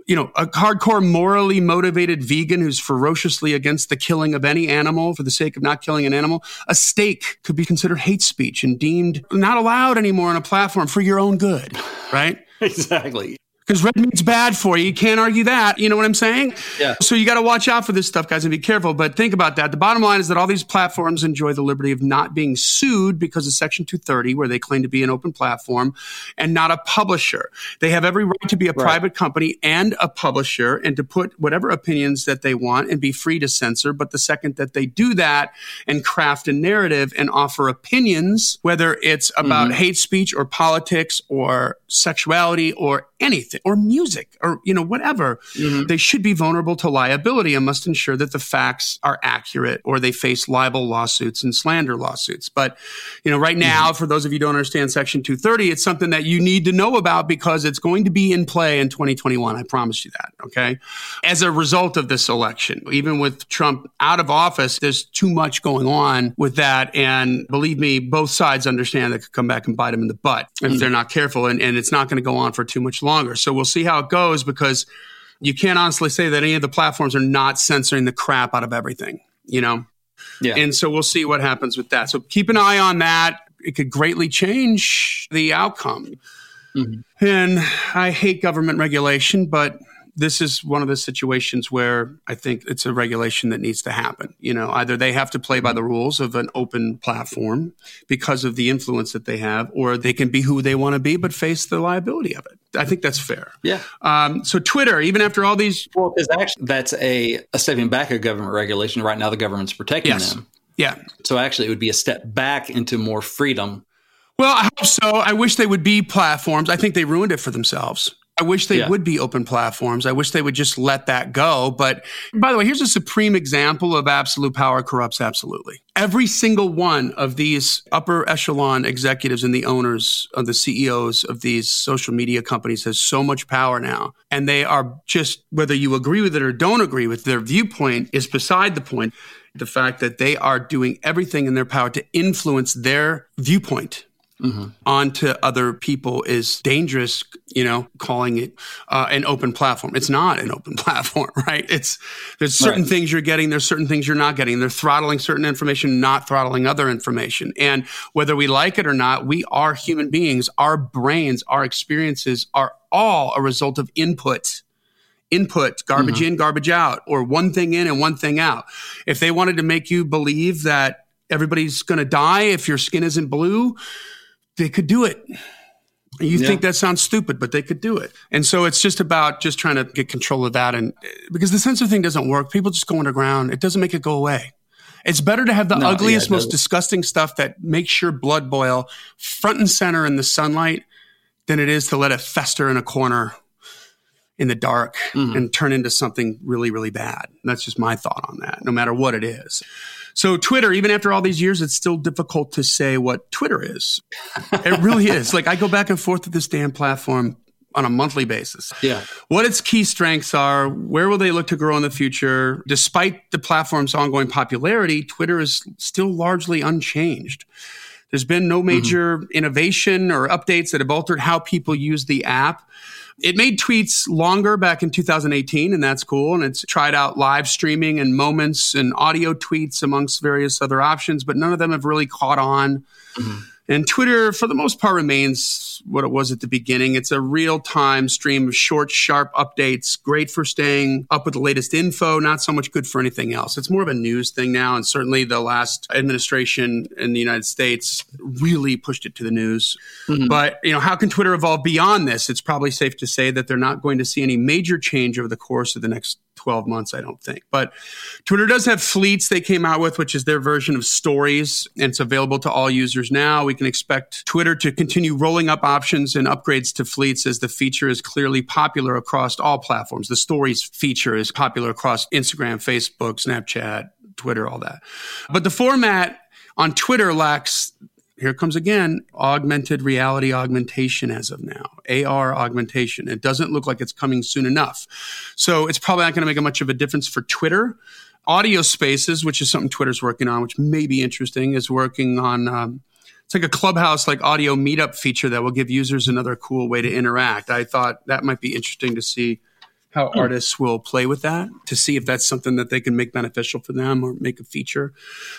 you know, a hardcore morally motivated vegan who's ferociously against the killing of any animal for the sake of not killing an animal, a steak could be considered hate speech and deemed not allowed anymore on a platform for your own good, right? Exactly because red meat's bad for you. You can't argue that. You know what I'm saying? Yeah. So you got to watch out for this stuff, guys, and be careful. But think about that. The bottom line is that all these platforms enjoy the liberty of not being sued because of Section 230, where they claim to be an open platform and not a publisher. They have every right to be a right. private company and a publisher and to put whatever opinions that they want and be free to censor. But the second that they do that and craft a narrative and offer opinions, whether it's about mm-hmm. hate speech or politics or sexuality or anything or music or you know whatever mm-hmm. they should be vulnerable to liability and must ensure that the facts are accurate or they face libel lawsuits and slander lawsuits but you know right mm-hmm. now mm-hmm. for those of you who don't understand section 230 it's something that you need to know about because it's going to be in play in 2021 i promise you that okay as a result of this election even with trump out of office there's too much going on with that and believe me both sides understand that could come back and bite them in the butt if mm-hmm. they're not careful and, and it's not going to go on for too much longer. So we'll see how it goes because you can't honestly say that any of the platforms are not censoring the crap out of everything, you know? Yeah. And so we'll see what happens with that. So keep an eye on that. It could greatly change the outcome. Mm-hmm. And I hate government regulation, but this is one of the situations where I think it's a regulation that needs to happen. You know, either they have to play by the rules of an open platform because of the influence that they have, or they can be who they want to be, but face the liability of it. I think that's fair. Yeah. Um, so Twitter, even after all these, well, because actually that's a, a stepping back of government regulation. Right now, the government's protecting yes. them. Yeah. So actually, it would be a step back into more freedom. Well, I hope so. I wish they would be platforms. I think they ruined it for themselves. I wish they yeah. would be open platforms. I wish they would just let that go. But by the way, here's a supreme example of absolute power corrupts absolutely. Every single one of these upper echelon executives and the owners of the CEOs of these social media companies has so much power now. And they are just, whether you agree with it or don't agree with their viewpoint is beside the point. The fact that they are doing everything in their power to influence their viewpoint mm-hmm. onto other people is dangerous, you know, calling it uh, an open platform. It's not an open platform, right? It's there's certain right. things you're getting, there's certain things you're not getting. They're throttling certain information, not throttling other information. And whether we like it or not, we are human beings. Our brains, our experiences are all a result of input input, garbage mm-hmm. in, garbage out, or one thing in and one thing out. If they wanted to make you believe that everybody's going to die if your skin isn't blue, they could do it. You yeah. think that sounds stupid, but they could do it. And so it's just about just trying to get control of that. And because the censor thing doesn't work, people just go underground. It doesn't make it go away. It's better to have the no, ugliest, yeah, most disgusting stuff that makes your blood boil front and center in the sunlight than it is to let it fester in a corner in the dark mm-hmm. and turn into something really, really bad. That's just my thought on that, no matter what it is. So Twitter, even after all these years, it's still difficult to say what Twitter is. it really is. Like I go back and forth with this damn platform on a monthly basis. Yeah. What its key strengths are, where will they look to grow in the future? Despite the platform's ongoing popularity, Twitter is still largely unchanged. There's been no major mm-hmm. innovation or updates that have altered how people use the app. It made tweets longer back in 2018, and that's cool. And it's tried out live streaming and moments and audio tweets amongst various other options, but none of them have really caught on. Mm-hmm. And Twitter, for the most part, remains what it was at the beginning. It's a real time stream of short, sharp updates, great for staying up with the latest info, not so much good for anything else. It's more of a news thing now. And certainly the last administration in the United States really pushed it to the news. Mm-hmm. But, you know, how can Twitter evolve beyond this? It's probably safe to say that they're not going to see any major change over the course of the next 12 months, I don't think. But Twitter does have fleets they came out with, which is their version of stories, and it's available to all users now. We can expect Twitter to continue rolling up options and upgrades to fleets as the feature is clearly popular across all platforms. The stories feature is popular across Instagram, Facebook, Snapchat, Twitter, all that. But the format on Twitter lacks here comes again augmented reality augmentation as of now, AR augmentation. It doesn't look like it's coming soon enough. So it's probably not going to make much of a difference for Twitter. Audio Spaces, which is something Twitter's working on, which may be interesting, is working on. Um, it's like a clubhouse like audio meetup feature that will give users another cool way to interact. I thought that might be interesting to see how hmm. artists will play with that to see if that's something that they can make beneficial for them or make a feature.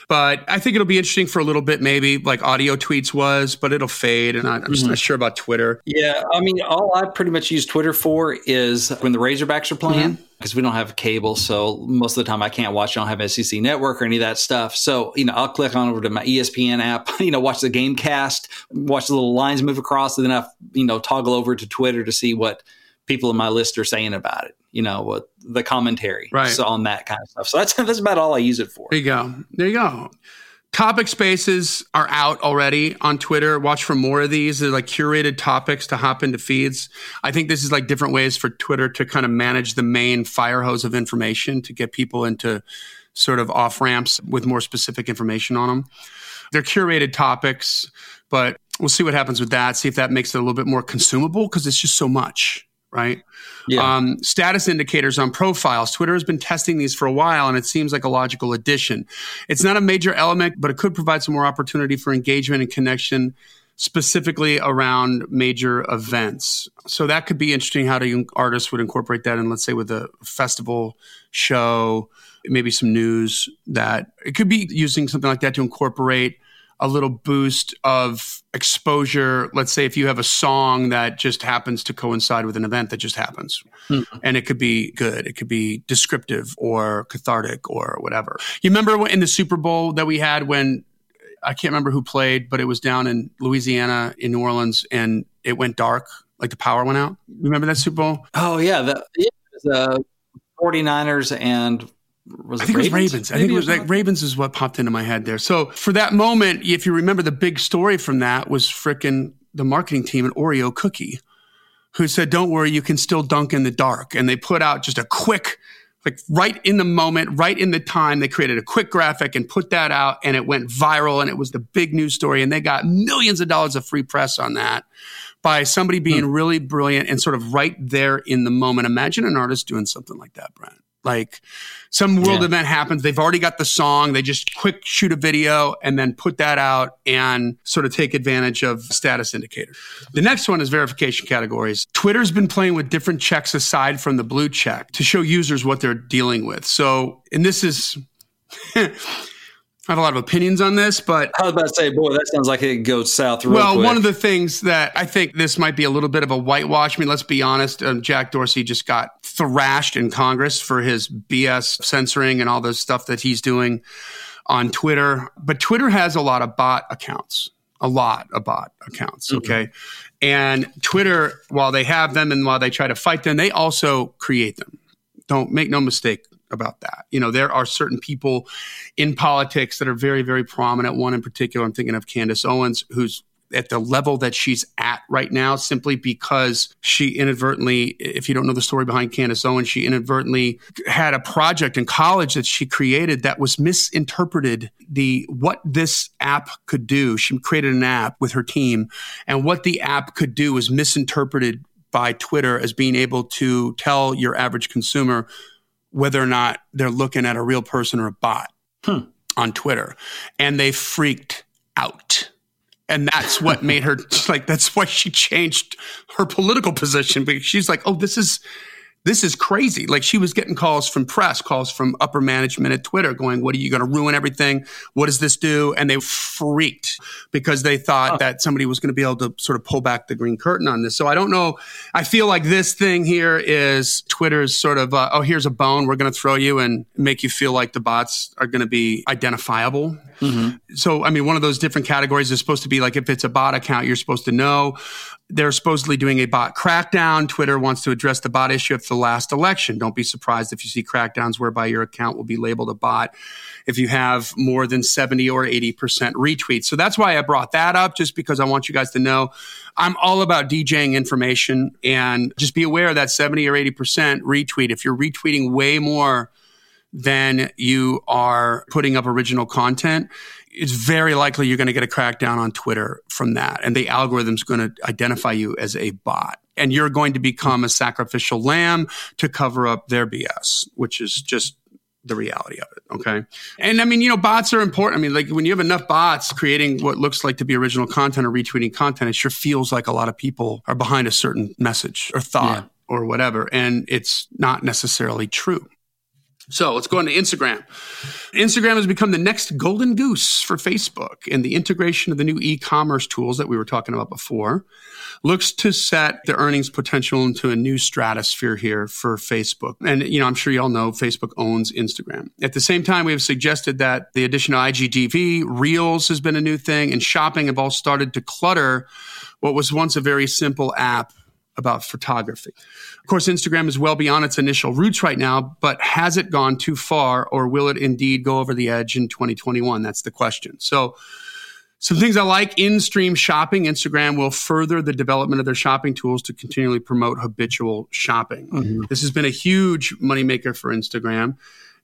But I think it'll be interesting for a little bit, maybe like audio tweets was, but it'll fade. And I, am just mm-hmm. not sure about Twitter. Yeah. I mean, all I pretty much use Twitter for is when the Razorbacks are playing. Mm-hmm because we don't have cable. So most of the time I can't watch. I don't have SEC network or any of that stuff. So, you know, I'll click on over to my ESPN app, you know, watch the game cast, watch the little lines move across, and then I, you know, toggle over to Twitter to see what people in my list are saying about it. You know, what the commentary, right? On that kind of stuff. So that's that's about all I use it for. There you go. There you go. Topic spaces are out already on Twitter. Watch for more of these. They're like curated topics to hop into feeds. I think this is like different ways for Twitter to kind of manage the main fire hose of information to get people into sort of off ramps with more specific information on them. They're curated topics, but we'll see what happens with that. See if that makes it a little bit more consumable because it's just so much right? Yeah. Um, status indicators on profiles. Twitter has been testing these for a while, and it seems like a logical addition. It's not a major element, but it could provide some more opportunity for engagement and connection, specifically around major events. So that could be interesting. How do artists would incorporate that in, let's say, with a festival show, maybe some news that it could be using something like that to incorporate a little boost of exposure. Let's say if you have a song that just happens to coincide with an event that just happens, mm-hmm. and it could be good, it could be descriptive or cathartic or whatever. You remember in the Super Bowl that we had when I can't remember who played, but it was down in Louisiana in New Orleans and it went dark, like the power went out. Remember that Super Bowl? Oh, yeah. The, yeah, the 49ers and was I think Ravens? it was Ravens. I think it was like Ravens is what popped into my head there. So for that moment, if you remember, the big story from that was fricking the marketing team at Oreo Cookie, who said, "Don't worry, you can still dunk in the dark." And they put out just a quick, like right in the moment, right in the time, they created a quick graphic and put that out, and it went viral, and it was the big news story, and they got millions of dollars of free press on that by somebody being hmm. really brilliant and sort of right there in the moment. Imagine an artist doing something like that, Brent. Like some world yeah. event happens, they've already got the song, they just quick shoot a video and then put that out and sort of take advantage of status indicators. The next one is verification categories. Twitter's been playing with different checks aside from the blue check to show users what they're dealing with. So, and this is I have a lot of opinions on this, but I was about to say, boy, that sounds like it goes south. well, quick. one of the things that I think this might be a little bit of a whitewash. I mean, let's be honest. Um, Jack Dorsey just got thrashed in Congress for his BS censoring and all the stuff that he's doing on Twitter. But Twitter has a lot of bot accounts, a lot of bot accounts. Mm-hmm. Okay. And Twitter, while they have them and while they try to fight them, they also create them. Don't make no mistake about that. You know, there are certain people in politics that are very, very prominent. One in particular, I'm thinking of Candace Owens, who's at the level that she's at right now simply because she inadvertently, if you don't know the story behind Candace Owens, she inadvertently had a project in college that she created that was misinterpreted the what this app could do. She created an app with her team and what the app could do was misinterpreted by Twitter as being able to tell your average consumer whether or not they're looking at a real person or a bot hmm. on Twitter. And they freaked out. And that's what made her like, that's why she changed her political position because she's like, oh, this is, this is crazy. Like she was getting calls from press, calls from upper management at Twitter going, what are you going to ruin everything? What does this do? And they freaked because they thought that somebody was going to be able to sort of pull back the green curtain on this. So I don't know. I feel like this thing here is Twitter's sort of, uh, oh, here's a bone we're going to throw you and make you feel like the bots are going to be identifiable. Mm-hmm. So, I mean, one of those different categories is supposed to be like if it's a bot account, you're supposed to know they're supposedly doing a bot crackdown. Twitter wants to address the bot issue at the last election. Don't be surprised if you see crackdowns whereby your account will be labeled a bot if you have more than 70 or 80% retweets. So that's why I brought that up, just because I want you guys to know I'm all about DJing information and just be aware that 70 or 80% retweet. If you're retweeting way more than you are putting up original content, it's very likely you're going to get a crackdown on Twitter from that. And the algorithm's going to identify you as a bot. And you're going to become a sacrificial lamb to cover up their BS, which is just the reality of it. Okay. And I mean, you know, bots are important. I mean, like when you have enough bots creating what looks like to be original content or retweeting content, it sure feels like a lot of people are behind a certain message or thought. Yeah. Or whatever. And it's not necessarily true. So let's go on to Instagram. Instagram has become the next golden goose for Facebook, and the integration of the new e commerce tools that we were talking about before looks to set the earnings potential into a new stratosphere here for Facebook. And, you know, I'm sure you all know Facebook owns Instagram. At the same time, we have suggested that the addition of IGTV, Reels has been a new thing, and shopping have all started to clutter what was once a very simple app about photography. Of course, Instagram is well beyond its initial roots right now, but has it gone too far or will it indeed go over the edge in 2021? That's the question. So, some things I like in stream shopping. Instagram will further the development of their shopping tools to continually promote habitual shopping. Mm-hmm. This has been a huge moneymaker for Instagram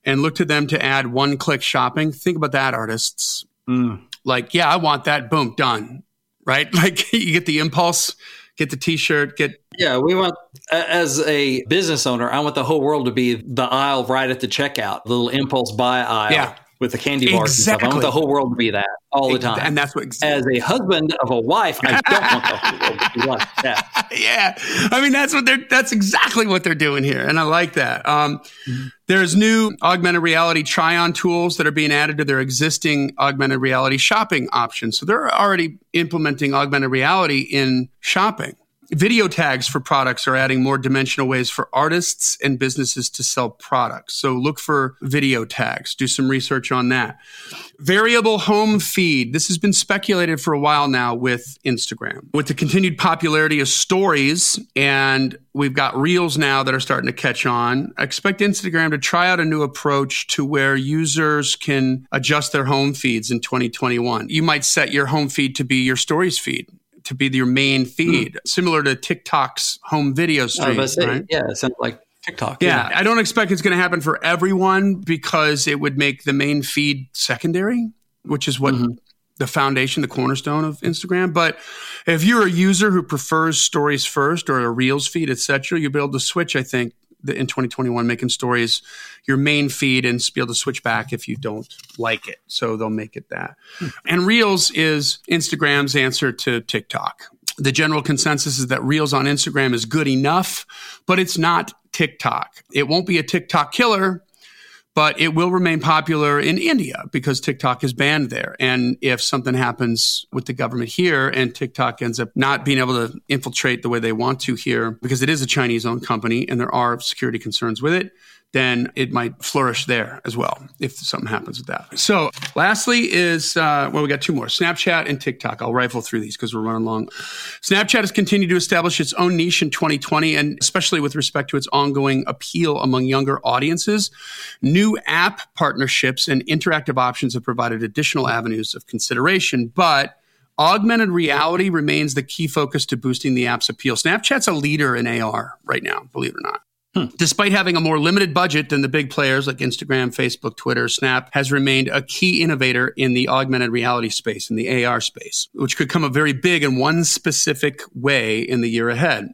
and look to them to add one click shopping. Think about that, artists. Mm. Like, yeah, I want that. Boom, done. Right? Like, you get the impulse get the t-shirt, get Yeah, we want as a business owner, I want the whole world to be the aisle right at the checkout, the little impulse buy aisle. Yeah. With the candy bars exactly. and stuff. I want the whole world to be that all the time. And that's what exactly. As a husband of a wife, I don't want the whole world to be like that. yeah. I mean that's what they're that's exactly what they're doing here. And I like that. Um, mm-hmm. There's new augmented reality try on tools that are being added to their existing augmented reality shopping options. So they're already implementing augmented reality in shopping. Video tags for products are adding more dimensional ways for artists and businesses to sell products. So look for video tags. Do some research on that. Variable home feed. This has been speculated for a while now with Instagram. With the continued popularity of stories and we've got reels now that are starting to catch on. I expect Instagram to try out a new approach to where users can adjust their home feeds in 2021. You might set your home feed to be your stories feed to be your main feed, mm. similar to TikTok's home video stream. right? Yeah, it sounds like TikTok. Yeah, I don't expect it's going to happen for everyone because it would make the main feed secondary, which is what mm-hmm. the foundation, the cornerstone of Instagram. But if you're a user who prefers stories first or a Reels feed, etc., you'll be able to switch. I think in 2021 making stories your main feed and be able to switch back if you don't like it. So they'll make it that. Hmm. And Reels is Instagram's answer to TikTok. The general consensus is that Reels on Instagram is good enough, but it's not TikTok. It won't be a TikTok killer, but it will remain popular in India because TikTok is banned there. And if something happens with the government here and TikTok ends up not being able to infiltrate the way they want to here, because it is a Chinese owned company and there are security concerns with it, then it might flourish there as well if something happens with that. So, lastly, is uh, well, we got two more Snapchat and TikTok. I'll rifle through these because we're running long. Snapchat has continued to establish its own niche in 2020, and especially with respect to its ongoing appeal among younger audiences. New app partnerships and interactive options have provided additional avenues of consideration, but augmented reality remains the key focus to boosting the app's appeal. Snapchat's a leader in AR right now, believe it or not. Despite having a more limited budget than the big players like Instagram, Facebook, Twitter, Snap has remained a key innovator in the augmented reality space, in the AR space, which could come a very big in one specific way in the year ahead.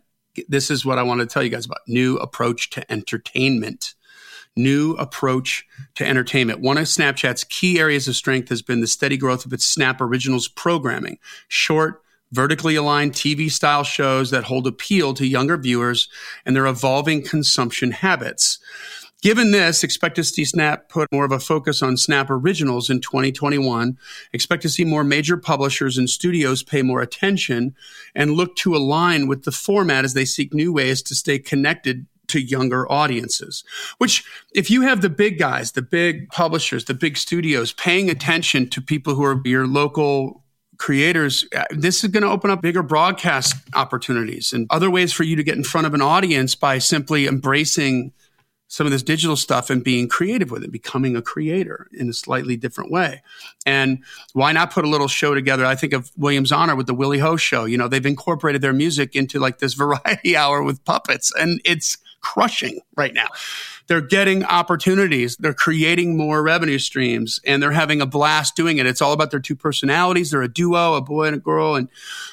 this is what I want to tell you guys about new approach to entertainment. New approach to entertainment. One of Snapchat's key areas of strength has been the steady growth of its Snap Originals programming, short, vertically aligned TV style shows that hold appeal to younger viewers and their evolving consumption habits. Given this, expect to see Snap put more of a focus on Snap originals in 2021. Expect to see more major publishers and studios pay more attention and look to align with the format as they seek new ways to stay connected to younger audiences. Which, if you have the big guys, the big publishers, the big studios paying attention to people who are your local creators, uh, this is going to open up bigger broadcast opportunities and other ways for you to get in front of an audience by simply embracing some of this digital stuff and being creative with it, becoming a creator in a slightly different way. And why not put a little show together? I think of Williams Honor with the Willie Ho show. You know, they've incorporated their music into like this variety hour with puppets, and it's crushing right now. They're getting opportunities. They're creating more revenue streams and they're having a blast doing it. It's all about their two personalities. They're a duo, a boy and a girl, and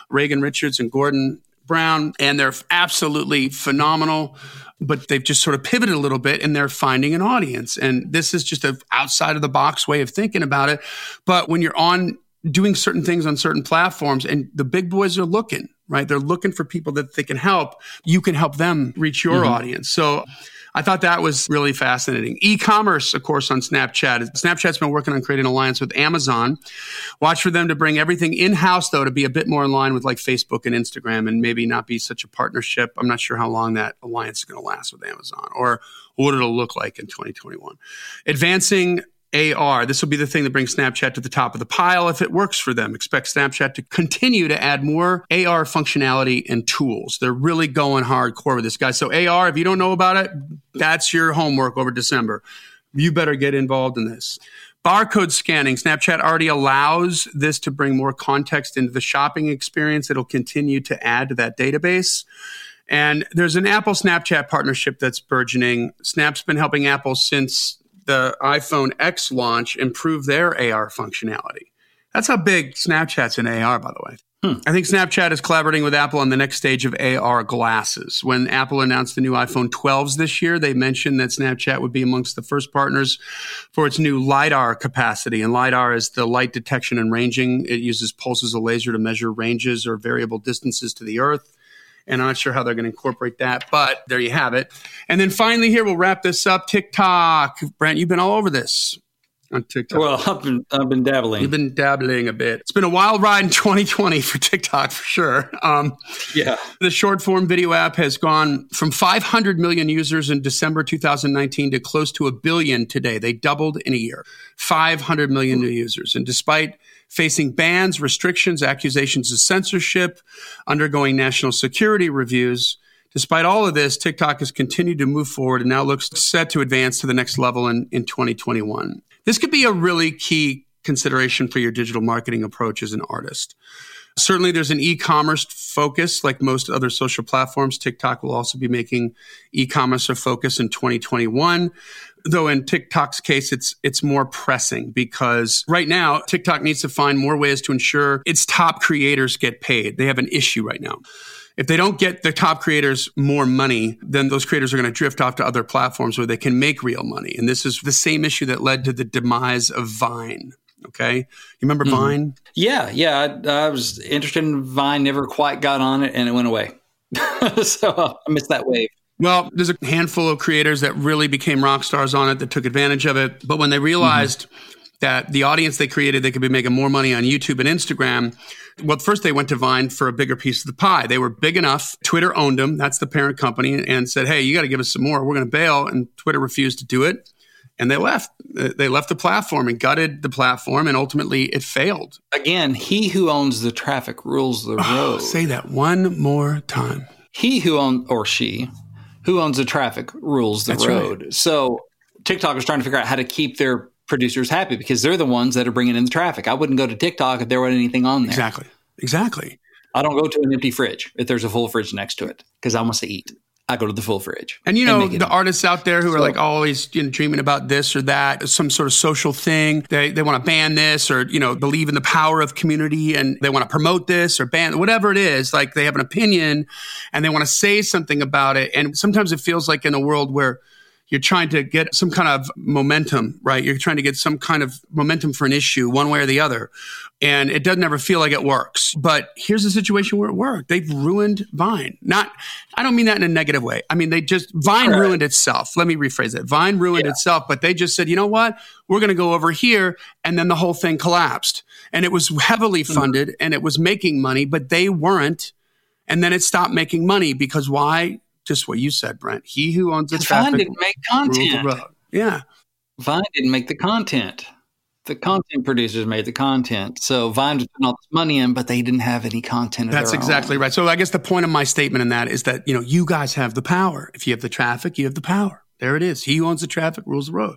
Reagan Richards and Gordon Brown, and they're absolutely phenomenal but they've just sort of pivoted a little bit and they're finding an audience. And this is just an outside of the box way of thinking about it. But when you're on doing certain things on certain platforms and the big boys are looking, right? They're looking for people that they can help. You can help them reach your mm-hmm. audience. So I thought that was really fascinating. E-commerce, of course, on Snapchat. Snapchat's been working on creating an alliance with Amazon. Watch for them to bring everything in-house, though, to be a bit more in line with like Facebook and Instagram and maybe not be such a partnership. I'm not sure how long that alliance is going to last with Amazon or what it'll look like in 2021. Advancing AR. This will be the thing that brings Snapchat to the top of the pile if it works for them. Expect Snapchat to continue to add more AR functionality and tools. They're really going hardcore with this guy. So AR, if you don't know about it, that's your homework over December. You better get involved in this. Barcode scanning. Snapchat already allows this to bring more context into the shopping experience. It'll continue to add to that database. And there's an Apple Snapchat partnership that's burgeoning. Snap's been helping Apple since the iPhone X launch improve their AR functionality. That's how big Snapchat's in AR, by the way. Hmm. I think Snapchat is collaborating with Apple on the next stage of AR glasses. When Apple announced the new iPhone 12s this year, they mentioned that Snapchat would be amongst the first partners for its new LiDAR capacity. And LiDAR is the light detection and ranging. It uses pulses of laser to measure ranges or variable distances to the Earth. And I'm not sure how they're going to incorporate that, but there you have it. And then finally, here we'll wrap this up. TikTok, Brent, you've been all over this on TikTok. Well, I've been, I've been dabbling. You've been dabbling a bit. It's been a wild ride in 2020 for TikTok for sure. Um, yeah. The short form video app has gone from 500 million users in December 2019 to close to a billion today. They doubled in a year. 500 million new users. And despite facing bans, restrictions, accusations of censorship, undergoing national security reviews. Despite all of this, TikTok has continued to move forward and now looks set to advance to the next level in, in 2021. This could be a really key consideration for your digital marketing approach as an artist. Certainly, there's an e commerce focus like most other social platforms. TikTok will also be making e commerce a focus in 2021 though in TikTok's case, it's it's more pressing because right now TikTok needs to find more ways to ensure its top creators get paid. They have an issue right now. If they don't get the top creators more money, then those creators are going to drift off to other platforms where they can make real money. And this is the same issue that led to the demise of Vine. Okay. You remember mm-hmm. Vine? Yeah. Yeah. I, I, was interested in Vine, never quite got on it, and it went away. so I missed that wave. Well, there's a handful of creators that really became rock stars on it that took advantage of it. But when they realized mm-hmm. that the audience they created, they could be making more money on YouTube and Instagram. Well, first they went to Vine for a bigger piece of the pie. They were big enough. Twitter owned them. That's the parent company and said, Hey, you got to give us some more. We're going to bail. And Twitter refused to do it. And they left. Uh, they left the platform and gutted the platform, and ultimately it failed. Again, he who owns the traffic rules the oh, road. Say that one more time. He who owns, or she, who owns the traffic rules the That's road. Right. So TikTok is trying to figure out how to keep their producers happy because they're the ones that are bringing in the traffic. I wouldn't go to TikTok if there wasn't anything on there. Exactly. Exactly. I don't go to an empty fridge if there's a full fridge next to it because I want to eat. I go to the full fridge. And you know, it the up. artists out there who are So- like always you know, dreaming about this or that, some sort of social thing. They, they want to ban this or, you know, believe in the power of community and they want to promote this or ban whatever it is. Like they have an opinion and they want to say something about it. And sometimes it feels like in a world where you're trying to get some kind of momentum, right? You're trying to get some kind of momentum for an issue one way or the other. And it doesn't ever feel like it works. But here's a situation where it worked. They've ruined Vine. Not, I don't mean that in a negative way. I mean, they just, Vine Correct. ruined itself. Let me rephrase it. Vine ruined Yeah. itself, but they just said, you know what? We're going to go over here. And then the whole thing collapsed. And it was heavily Mm-hmm. funded and it was making money, but they weren't. And then it stopped making money because why? Just what you said, Brent. He who owns the Because Vine didn't make content. Yeah. Vine didn't make the content. The content producers made the content. So Vine was putting all this money in, but they didn't have any content. Of That's exactly own. right. So I guess the point of my statement in that is that, you know, you guys have the power. If you have the traffic, you have the power. There it is. He who owns the traffic rules the road.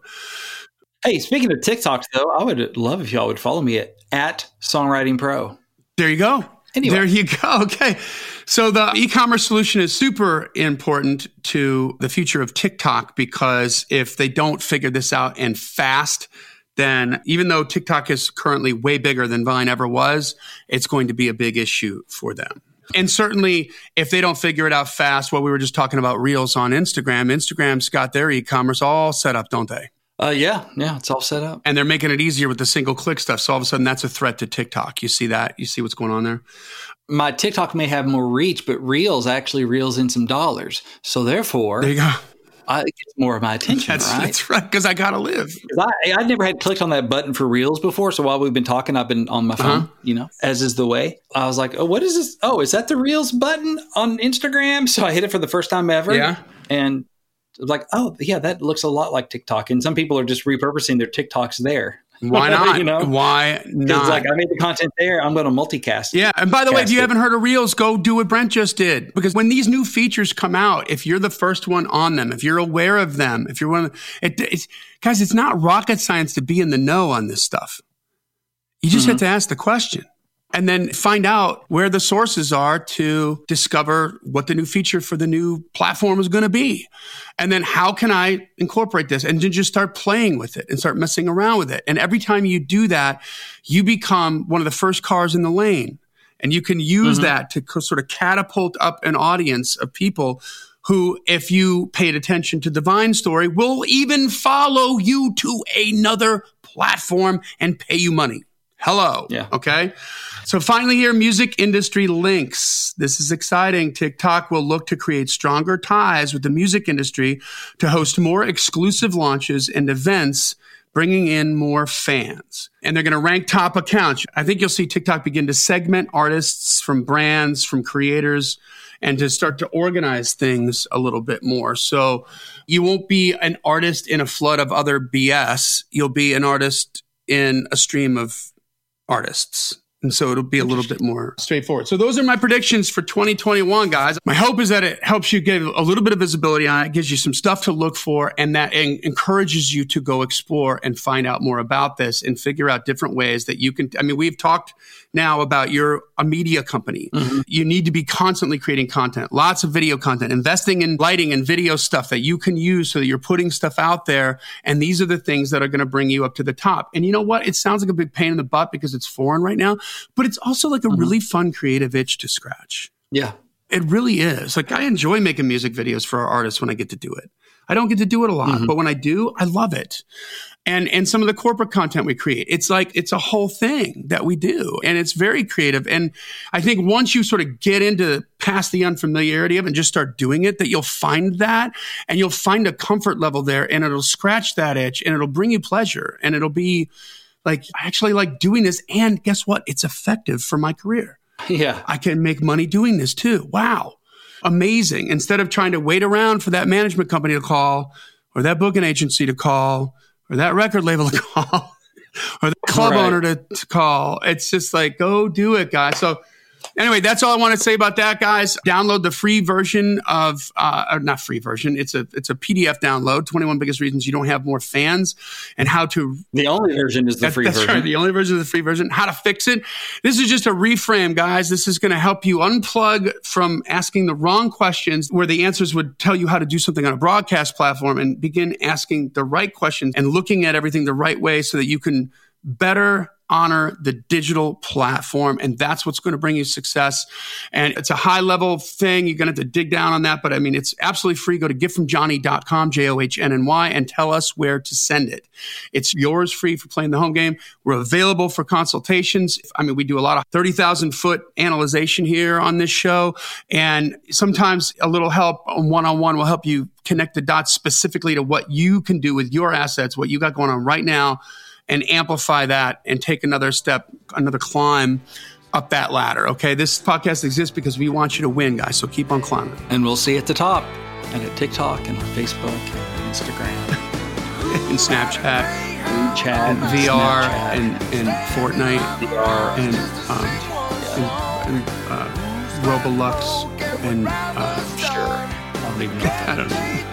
Hey, speaking of TikToks, though, I would love if y'all would follow me at, at Songwriting Pro. There you go. Anyway. There you go. Okay. So the e-commerce solution is super important to the future of TikTok because if they don't figure this out and fast, then even though TikTok is currently way bigger than Vine ever was, it's going to be a big issue for them. And certainly, if they don't figure it out fast, what we were just talking about Reels on Instagram, Instagram's got their e-commerce all set up, don't they? Uh, yeah, yeah, it's all set up. and they're making it easier with the single click stuff. So all of a sudden, that's a threat to TikTok. You see that? You see what's going on there? My TikTok may have more reach, but Reels actually reels in some dollars. So therefore, There you go. I, it gets more of my attention, That's right? that's right. Because I gotta live. I, I never had clicked on that button for Reels before. So while we've been talking, I've been on my phone, Uh-huh. you know, as is the way. I was like, oh, what is this? Oh, is that the Reels button on Instagram? So I hit it for the first time ever. Yeah. And I was like, oh, yeah, that looks a lot like TikTok. And some people are just repurposing their TikToks there. Why not? You know? Why not? like, I made the content there. I'm going to multicast. yeah. And by the way, if you it. haven't heard of Reels, go do what Brent just did. Because when these new features come out, if you're the first one on them, if you're aware of them, if you're one of the, it, it's, guys, it's not rocket science to be in the know on this stuff. You just have mm-hmm. to ask the question and then find out where the sources are to discover what the new feature for the new platform is going to be. And then how can I incorporate this and then just start playing with it and start messing around with it. And every time you do that, you become one of the first cars in the lane. And you can use mm-hmm. that to co- sort of catapult up an audience of people who, if you paid attention to the Vine story, will even follow you to another platform and pay you money. Hello. Yeah. Okay. So finally here, music industry links. This is exciting. TikTok will look to create stronger ties with the music industry to host more exclusive launches and events, bringing in more fans. And they're going to rank top accounts. I think you'll see TikTok begin to segment artists from brands, from creators, and to start to organize things a little bit more. So you won't be an artist in a flood of other BS. You'll be an artist in a stream of artists. And so it'll be a little bit more straightforward. So those are my predictions for 2021, guys. My hope is that it helps you get a little bit of visibility on it, gives you some stuff to look for, and that en- encourages you to go explore and find out more about this and figure out different ways that you can. I mean, we've talked now about you're a media company. Mm-hmm. You need to be constantly creating content, lots of video content, investing in lighting and video stuff that you can use so that you're putting stuff out there. And these are the things that are going to bring you up to the top. And you know what? It sounds like a big pain in the butt because it's foreign right now, but it's also like a mm-hmm. really fun creative itch to scratch. Yeah. It really is. Like I enjoy making music videos for our artists when I get to do it. I don't get to do it a lot, mm-hmm. but when I do, I love it. And and some of the corporate content we create, it's like it's a whole thing that we do, and it's very creative. And I think once you sort of get into past the unfamiliarity of it and just start doing it, that you'll find that, and you'll find a comfort level there, and it'll scratch that itch, and it'll bring you pleasure, and it'll be like I actually like doing this. And guess what? It's effective for my career. Yeah. I can make money doing this too. Wow. Amazing. Instead of trying to wait around for that management company to call or that booking agency to call or that record label to call or the club Right. owner to, to call, it's just like, go do it, guys. So Anyway, that's all I want to say about that, guys. Download the free version of, uh, not free version. It's a it's a PDF download. Twenty one biggest reasons you don't have more fans, and how to. The only version is the That- free that's version. Right, the only version is the free version. How to fix it. This is just a reframe, guys. This is going to help you unplug from asking the wrong questions where the answers would tell you how to do something on a broadcast platform and begin asking the right questions and looking at everything the right way so that you can better honor the digital platform. And that's what's going to bring you success. And it's a high level thing. You're going to have to dig down on that. But I mean, it's absolutely free. Go to giftfromjohnny.com, J O H N N Y, and tell us where to send it. It's yours free for playing the home game. We're available for consultations. I mean, we do a lot of 30,000 foot analyzation here on this show. And sometimes a little help one on one will help you connect the dots specifically to what you can do with your assets, what you got going on right now and amplify that and take another step, another climb up that ladder. Okay. This podcast exists because we want you to win, guys. So keep on climbing. and we'll see you at the top and at TikTok and on Facebook and Instagram, And Snapchat, and chat, and VR, Snapchat, and, and Fortnite, VR. and, um, and, and uh, Roblox, and uh, sure. I don't even know I don't know.